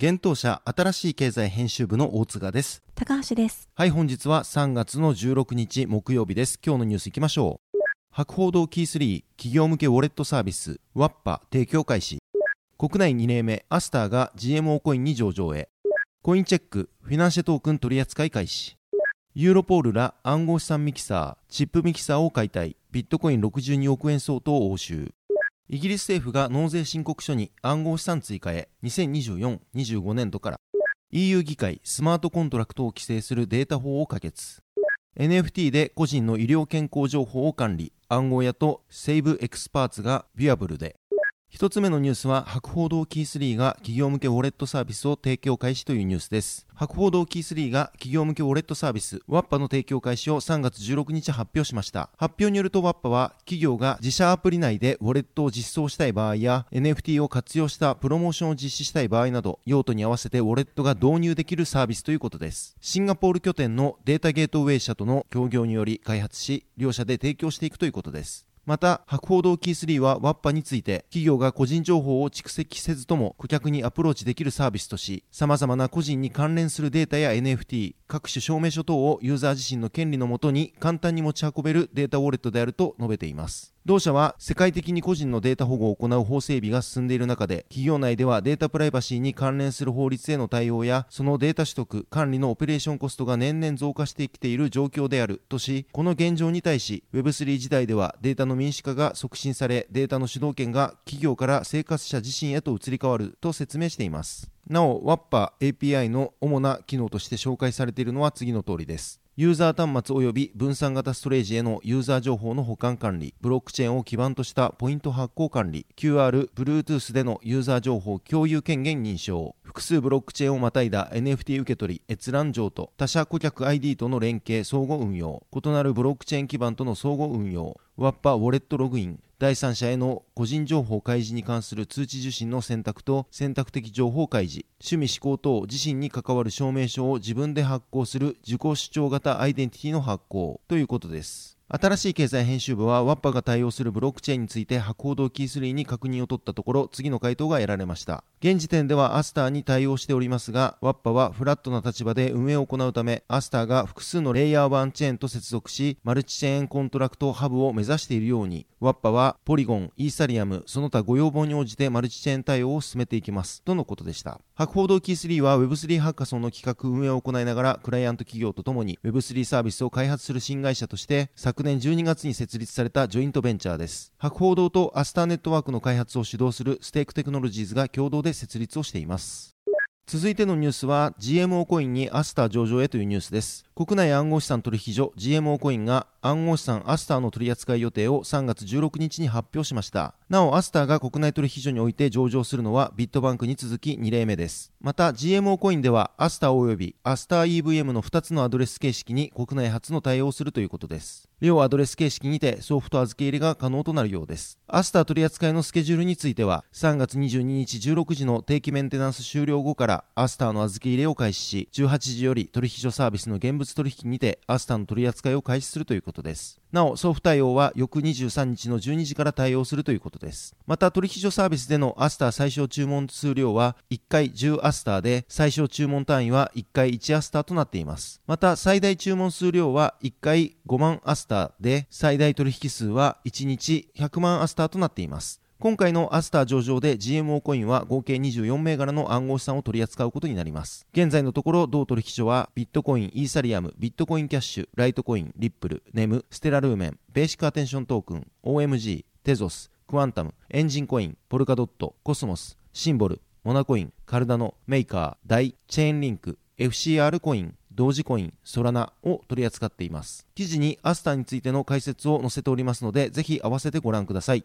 現当社新しい経済編集部の大津賀です。高橋です。はい、本日は3月の16日木曜日です。今日のニュースいきましょう。博報堂キー3企業向けウォレットサービスワッパ提供開始。国内2例目アスターが GMO コインに上場へ。コインチェックフィナンシェトークン取扱い開始。ユーロポールら暗号資産ミキサー、チップミキサーを解体、ビットコイン62億円相当を押収。イギリス政府が納税申告書に暗号資産追加へ2024-25年度から EU 議会スマートコントラクトを規制するデータ法を可決。NFT で個人の医療健康情報を管理暗号屋とセイブエクスパーツがビュアブルで一つ目のニュースは博報堂キー3が企業向けウォレットサービスを提供開始というニュースです博報堂キー3が企業向けウォレットサービスワッパの提供開始を3月16日発表しました。発表によるとワッパは企業が自社アプリ内でウォレットを実装したい場合や NFT を活用したプロモーションを実施したい場合など用途に合わせてウォレットが導入できるサービスということです。シンガポール拠点のデータゲートウェイ社との協業により開発し、両社で提供していくということです。また、博報堂キー3はワッパについて、企業が個人情報を蓄積せずとも顧客にアプローチできるサービスとし、様々な個人に関連するデータや NFT、各種証明書等をユーザー自身の権利のもとに簡単に持ち運べるデータウォレットであると述べています。同社は世界的に個人のデータ保護を行う法整備が進んでいる中で、企業内ではデータプライバシーに関連する法律への対応や、そのデータ取得、管理のオペレーションコストが年々増加してきている状況であるとし、この現状に対し、Web3 時代ではデータの民主化が促進され、データの主導権が企業から生活者自身へと移り変わると説明しています。なお、WAPPA API の主な機能として紹介されているのは次の通りです。ユーザー端末及び分散型ストレージへのユーザー情報の保管管理、ブロックチェーンを基盤としたポイント発行管理、QR、Bluetooth でのユーザー情報共有権限認証、複数ブロックチェーンをまたいだ NFT 受け取り、閲覧上と他社顧客 ID との連携相互運用、異なるブロックチェーン基盤との相互運用、ワッパウォレットログイン、第三者への個人情報開示に関する通知受信の選択と選択的情報開示、趣味思考等自身に関わる証明書を自分で発行する自己主張型アイデンティティの発行ということです。新しい経済編集部はワッパが対応するブロックチェーンについて博報堂キー3に確認を取ったところ次の回答が得られました。現時点ではアスターに対応しておりますがワッパはフラットな立場で運営を行うためアスターが複数のレイヤー1チェーンと接続しマルチチェーンコントラクトハブを目指しているようにワッパはポリゴン、イーサリアムその他ご要望に応じてマルチチェーン対応を進めていきますとのことでした。博報堂キー3は Web3 ハッカソンの企画運営を行いながらクライアント企業とともに Web3 サービスを開発する新会社として昨年12月に設立されたジョイントベンチャーです。博報堂とアスターネットワークの開発を主導するステークテクノロジーズが共同で設立をしています。続いてのニュースは GMO コインにアスター上場へというニュースです。国内暗号資産取引所 GMO コインが暗号資産アスターの取り扱い予定を3月16日に発表しました。なお、アスターが国内取引所において上場するのはビットバンクに続き2例目です。また、GMO コインではアスター及びアスター EVM の2つのアドレス形式に国内初の対応するということです。両アドレス形式にて送付預け入れが可能となるようです。アスター取扱いのスケジュールについては、3月22日16時の定期メンテナンス終了後からアスターの預け入れを開始し、18時より取引所サービスの現物取引にてアスターの取扱いを開始するということです。なお、送付対応は翌23日の12時から対応するということです。また、取引所サービスでのアスター最小注文数量は1回10アスターで、最小注文単位は1回1アスターとなっています。また、最大注文数量は1回5万アスターで、最大取引数は1日100万アスターとなっています。今回のアスター上場で GMO コインは合計24銘柄の暗号資産を取り扱うことになります。現在のところ同取引所はビットコイン、イーサリアム、ビットコインキャッシュ、ライトコイン、リップル、ネム、ステラルーメン、ベーシックアテンショントークン、OMG、テゾス、クワンタム、エンジンコイン、ポルカドット、コスモス、シンボル、モナコイン、カルダノ、メーカー、ダイ、チェーンリンク、FCR コイン、ドージコイン、ソラナを取り扱っています。記事にアスターについての解説を載せておりますので、ぜひ合わせてご覧ください。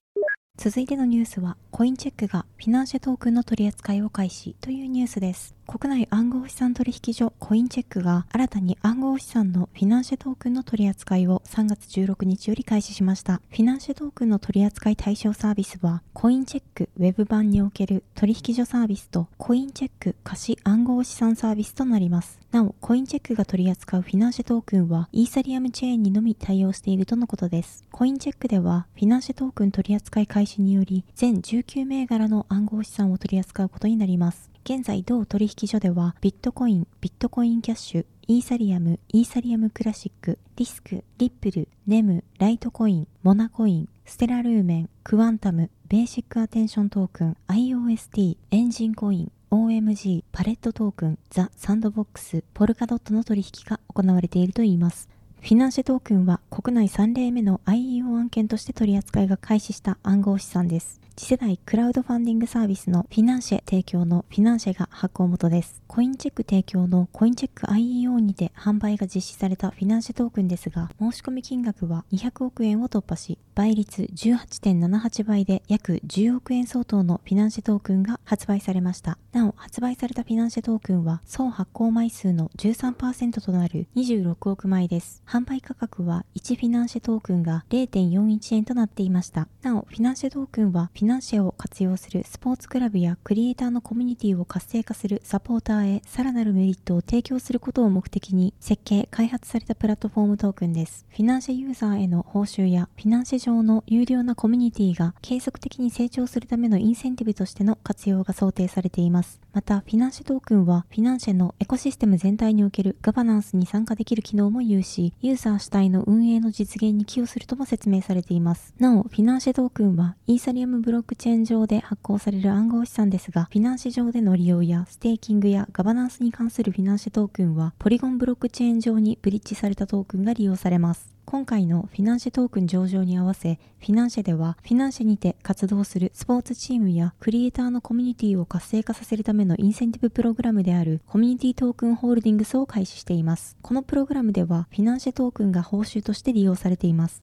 続いてのニュースは、コインチェックがフィナンシェトークンの取り扱いを開始というニュースです。国内暗号資産取引所コインチェックが新たに暗号資産のフィナンシェトークンの取り扱いを3月16日より開始しました。フィナンシェトークンの取り扱い対象サービスは、コインチェックウェブ版における取引所サービスとコインチェック貸し暗号資産サービスとなります。なお、コインチェックが取り扱うフィナンシェトークンは、イーサリアムチェーンにのみ対応しているとのことです。コインチェックでは、フィナンシェトークン取り扱い開始により、全19銘柄の暗号資産を取り扱うことになります。現在同取引所ではビットコイン、ビットコインキャッシュ、イーサリアム、イーサリアムクラシック、リスク、リップル、ネム、ライトコイン、モナコイン、ステラルーメン、クワンタム、ベーシックアテンショントークン、IOST、エンジンコイン、OMG、パレットトークン、ザ・サンドボックス、ポルカドットの取引が行われているといいます。フィナンシェトークンは国内3例目の IEO 案件として取り扱いが開始した暗号資産です。次世代クラウドファンディングサービスのフィナンシェ提供のフィナンシェが発行元です。コインチェック提供のコインチェック IEO にて販売が実施されたフィナンシェトークンですが、申し込み金額は200億円を突破し、倍率18.78倍で約10億円相当のフィナンシェトークンが発売されました。なお、発売されたフィナンシェトークンは総発行枚数の13%となる26億枚です。販売価格は1フィナンシェトークンが0.41円となっていました。なお、フィナンシェトークンはフィナンシェを活用するスポーツクラブやクリエイターのコミュニティを活性化するサポーターへさらなるメリットを提供することを目的に設計、開発されたプラットフォームトークンです。フィナンシェユーザーへの報酬やフィナンシェ上の優良なコミュニティが継続的に成長するためのインセンティブとしての活用が想定されています。また、フィナンシェトークンはフィナンシェのエコシステム全体におけるガバナンスに参加できる機能も有し、ユーザー主体の運営の実現に寄与するとも説明されています。なお、フィナンシェトークンはイーサリアムブロックチェーン上で発行される暗号資産ですが、フィナンシェ上での利用やステーキングやガバナンスに関するフィナンシェトークンは、ポリゴンブロックチェーン上にブリッジされたトークンが利用されます。今回のフィナンシェトークン上場に合わせ、フィナンシェでは、フィナンシェにて活動するスポーツチームやクリエイターのコミュニティを活性化させるためのインセンティブプログラムであるコミュニティトークンホールディングスを開始しています。このプログラムでは、フィナンシェトークンが報酬として利用されています。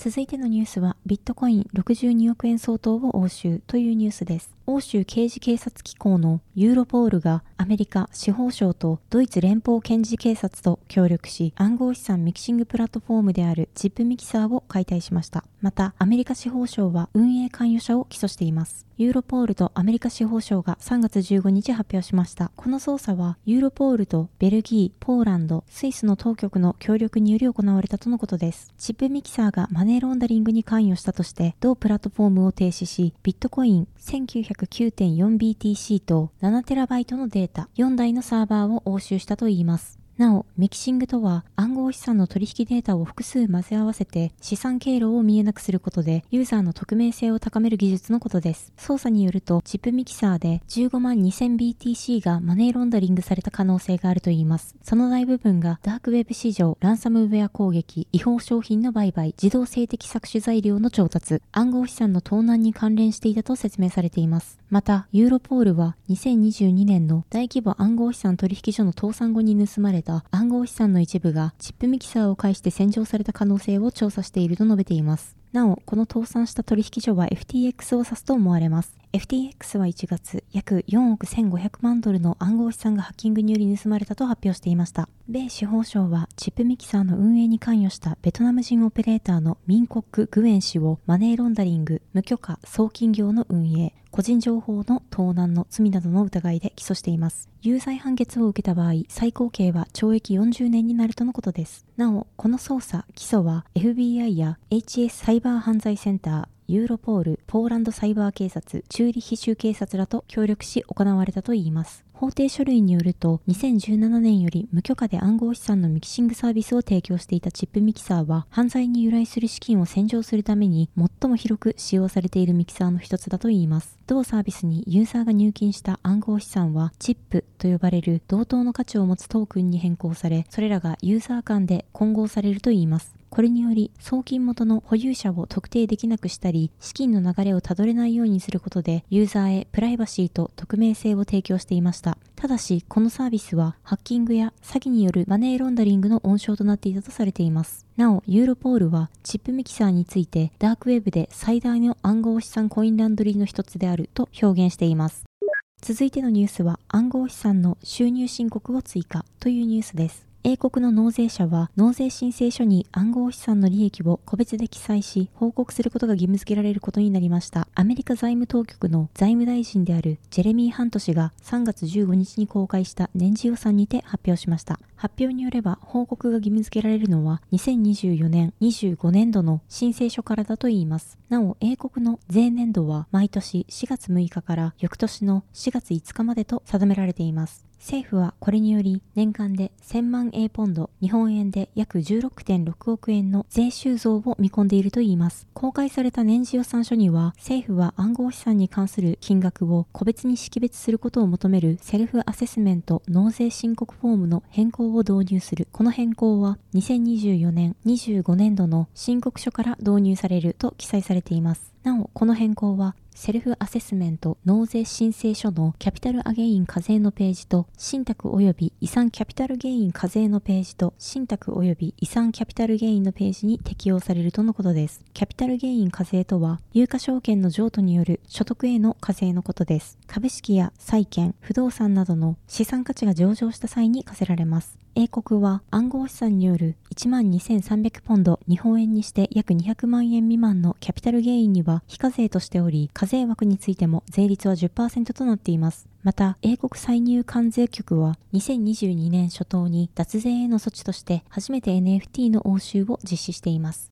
続いてのニュースは、ビットコイン62億円相当を押収というニュースです。欧州刑事警察機構のユーロポールがアメリカ司法省とドイツ連邦検事警察と協力し暗号資産ミキシングプラットフォームであるチップミキサーを解体しました。またアメリカ司法省は運営関与者を起訴しています。ユーロポールとアメリカ司法省が3月15日発表しました。この捜査はユーロポールとベルギー、ポーランド、スイスの当局の協力により行われたとのことです。チップミキサーがマネーロンダリングに関与したとして同プラットフォームを停止しビットコイン1900 9.4BTC と 7TB のデータ、4台のサーバーを押収したといいます。なお、ミキシングとは暗号資産の取引データを複数混ぜ合わせて資産経路を見えなくすることでユーザーの匿名性を高める技術のことです。操作によるとチップミキサーで15万 2000BTC がマネーロンダリングされた可能性があるといいます。その大部分がダークウェブ市場、ランサムウェア攻撃、違法商品の売買、自動性的搾取材料の調達、暗号資産の盗難に関連していたと説明されています。また、ユーロポールは2022年の大規模暗号資産取引所の倒産後に盗まれた暗号資産の一部がチップミキサーを介して洗浄された可能性を調査していると述べています。なお、この倒産した取引所は FTX を指すと思われます。FTX は1月、約4億1500万ドルの暗号資産がハッキングにより盗まれたと発表していました。米司法省はチップミキサーの運営に関与したベトナム人オペレーターのミンコック・グエン氏をマネーロンダリング、無許可、送金業の運営、個人情報の盗難の罪などの疑いで起訴しています。有罪判決を受けた場合、最高刑は懲役40年になるとのことです。なお、この捜査、起訴は FBI や HS サイバー犯罪センター、ユーロポール、ポーランドサイバー警察、チューリヒ州警察らと協力し行われたといいます。法定書類によると、2017年より無許可で暗号資産のミキシングサービスを提供していたチップミキサーは、犯罪に由来する資金を洗浄するために最も広く使用されているミキサーの一つだといいます。同サービスにユーザーが入金した暗号資産は、チップと呼ばれる同等の価値を持つトークンに変更され、それらがユーザー間で混合されるといいます。これにより、送金元の保有者を特定できなくしたり、資金の流れをたどれないようにすることで、ユーザーへプライバシーと匿名性を提供していました。ただし、このサービスは、ハッキングや詐欺によるマネーロンダリングの温床となっていたとされています。なお、ユーロポールは、チップミキサーについて、ダークウェブで最大の暗号資産コインランドリーの一つであると表現しています。続いてのニュースは暗号資産の収入申告を追加というニュースです。英国の納税者は納税申請書に暗号資産の利益を個別で記載し報告することが義務付けられることになりました。アメリカ財務当局の財務大臣であるジェレミー・ハント氏が3月15日に公開した年次予算にて発表しました。発表によれば報告が義務付けられるのは2024年25年度の申請書からだといいます。なお、英国の税年度は毎年4月6日から翌年の4月5日までと定められています。政府はこれにより年間で1000万 A ポンド、日本円で約16.6億円の税収増を見込んでいるといいます。公開された年次予算書には、政府は暗号資産に関する金額を個別に識別することを求めるセルフアセスメント納税申告フォームの変更を導入する。この変更は2024年25年度の申告書から導入されると記載されています。なお、この変更はセルフアセスメント納税申請書のキャピタルゲイン課税のページと信託及び遺産キャピタルゲイン課税のページと信託及び遺産キャピタルゲインのページに適用されるとのことです。キャピタルゲイン課税とは有価証券の譲渡による所得への課税のことです。株式や債券、不動産などの資産価値が上場した際に課せられます。英国は暗号資産による12,300ポンド日本円にして約200万円未満のキャピタルゲインには非課税としており、課税枠についても税率は10%となっています。また、英国歳入関税局は2022年初頭に脱税への措置として初めて NFT の応酬を実施しています。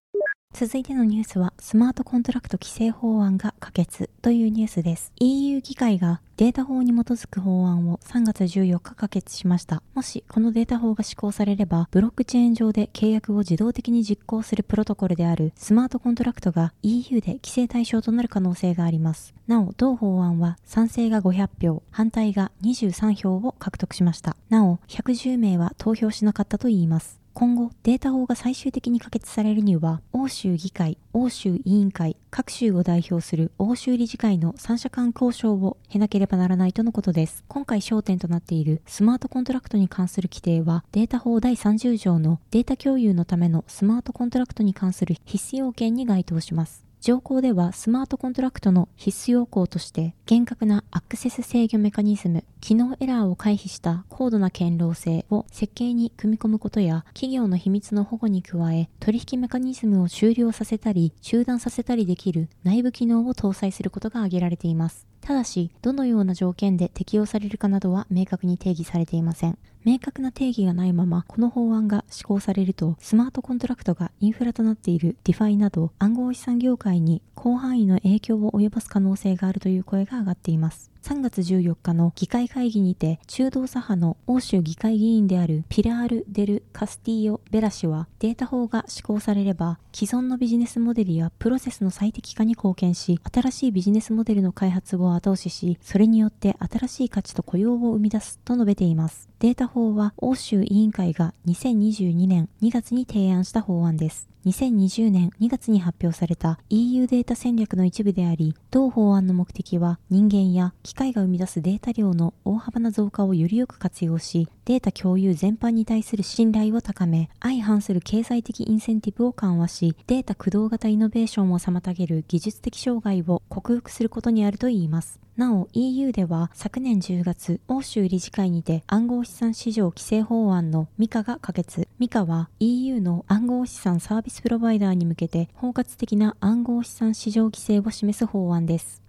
続いてのニュースは、スマートコントラクト規制法案が可決というニュースです。EU 議会がデータ法に基づく法案を3月14日可決しました。もしこのデータ法が施行されれば、ブロックチェーン上で契約を自動的に実行するプロトコルであるスマートコントラクトが EU で規制対象となる可能性があります。なお、同法案は賛成が500票、反対が23票を獲得しました。なお、110名は投票しなかったといいます。今後、データ法が最終的に可決されるには、欧州議会、欧州委員会、各州を代表する欧州理事会の三者間交渉を経なければならないとのことです。今回焦点となっているスマートコントラクトに関する規定は、データ法第30条のデータ共有のためのスマートコントラクトに関する必須要件に該当します。条項ではスマートコントラクトの必須要項として厳格なアクセス制御メカニズム、機能エラーを回避した高度な堅牢性を設計に組み込むことや企業の秘密の保護に加え取引メカニズムを終了させたり中断させたりできる内部機能を搭載することが挙げられています。ただし、どのような条件で適用されるかなどは明確に定義されていません。明確な定義がないまま、この法案が施行されると、スマートコントラクトがインフラとなっている DeFi など暗号資産業界に広範囲の影響を及ぼす可能性があるという声が上がっています。3月14日の議会会議にて中道左派の欧州議会議員であるピラール・デル・カスティーヨ・ベラ氏はデータ法が施行されれば既存のビジネスモデルやプロセスの最適化に貢献し新しいビジネスモデルの開発を後押ししそれによって新しい価値と雇用を生み出すと述べています。データ法は欧州委員会が2022年2月に提案した法案です。2020年2月に発表された EU データ戦略の一部であり、同法案の目的は人間や機械が生み出すデータ量の大幅な増加をよりよく活用し、データ共有全般に対する信頼を高め、相反する経済的インセンティブを緩和し、データ駆動型イノベーションを妨げる技術的障害を克服することにあるといいます。なお EU では昨年10月、欧州理事会にて暗号資産市場規制法案のミカが可決。ミカは EU の暗号資産サービスプロバイダーに向けて包括的な暗号資産市場規制を示す法案です。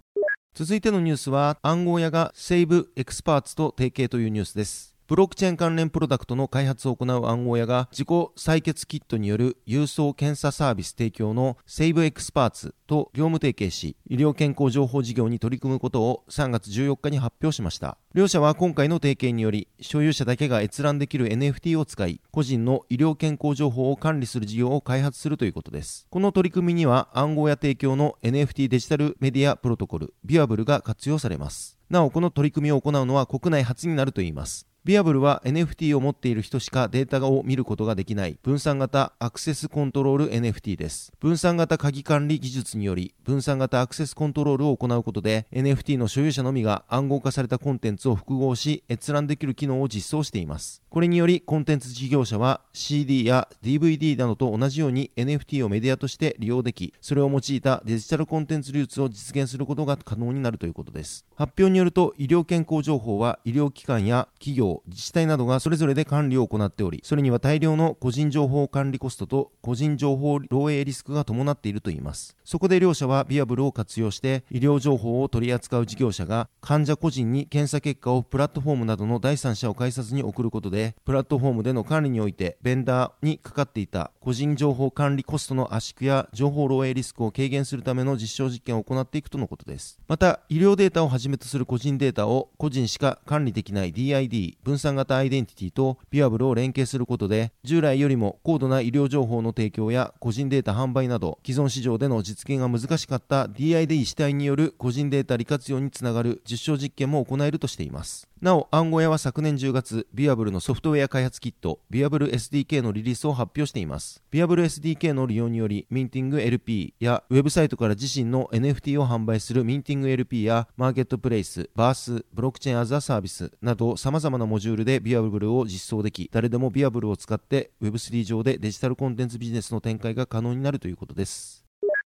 続いてのニュースは暗号屋がセーブエクスパーツと提携というニュースです。ブロックチェーン関連プロダクトの開発を行う暗号屋が自己採血キットによる郵送検査サービス提供のセーブエクスパーツと業務提携し、医療健康情報事業に取り組むことを3月14日に発表しました。両社は今回の提携により、所有者だけが閲覧できる NFT を使い、個人の医療健康情報を管理する事業を開発するということです。この取り組みには暗号屋提供の NFT デジタルメディアプロトコル、ビアブルが活用されます。なお、この取り組みを行うのは国内初になるといいます。ビアブルは NFT を持っている人しかデータを見ることができない分散型アクセスコントロール NFT です。分散型鍵管理技術により分散型アクセスコントロールを行うことで NFT の所有者のみが暗号化されたコンテンツを複合し閲覧できる機能を実装しています。これによりコンテンツ事業者は CD や DVD などと同じように NFT をメディアとして利用でき、それを用いたデジタルコンテンツ流通を実現することが可能になるということです。発表によると医療健康情報は医療機関や企業、自治体などがそれぞれで管理を行っており、それには大量の個人情報管理コストと個人情報漏洩リスクが伴っているといいます。そこで両社はビアブルを活用して医療情報を取り扱う事業者が患者個人に検査結果をプラットフォームなどの第三者を介さずに送ることで、プラットフォームでの管理においてベンダーにかかっていた個人情報管理コストの圧縮や情報漏洩リスクを軽減するための実証実験を行っていくとのことです。また、医療データをはじめとする個人データを個人しか管理できない DID 分散型アイデンティティとビアブルを連携することで従来よりも高度な医療情報の提供や個人データ販売など既存市場での実現が難しかった DID 主体による個人データ利活用につながる実証実験も行えるとしています。なお暗号屋は昨年10月ビアブルのソフトウェア開発キットビアブル SDK のリリースを発表しています。ビアブル SDK の利用によりミンティング LP やウェブサイトから自身の NFT を販売するミンティング LP やマーケットプレイスバースブロックチェーンアザーサービスなど様々なモジュールでビアブルを実装でき誰でもビアブルを使って Web3 上でデジタルコンテンツビジネスの展開が可能になるということです。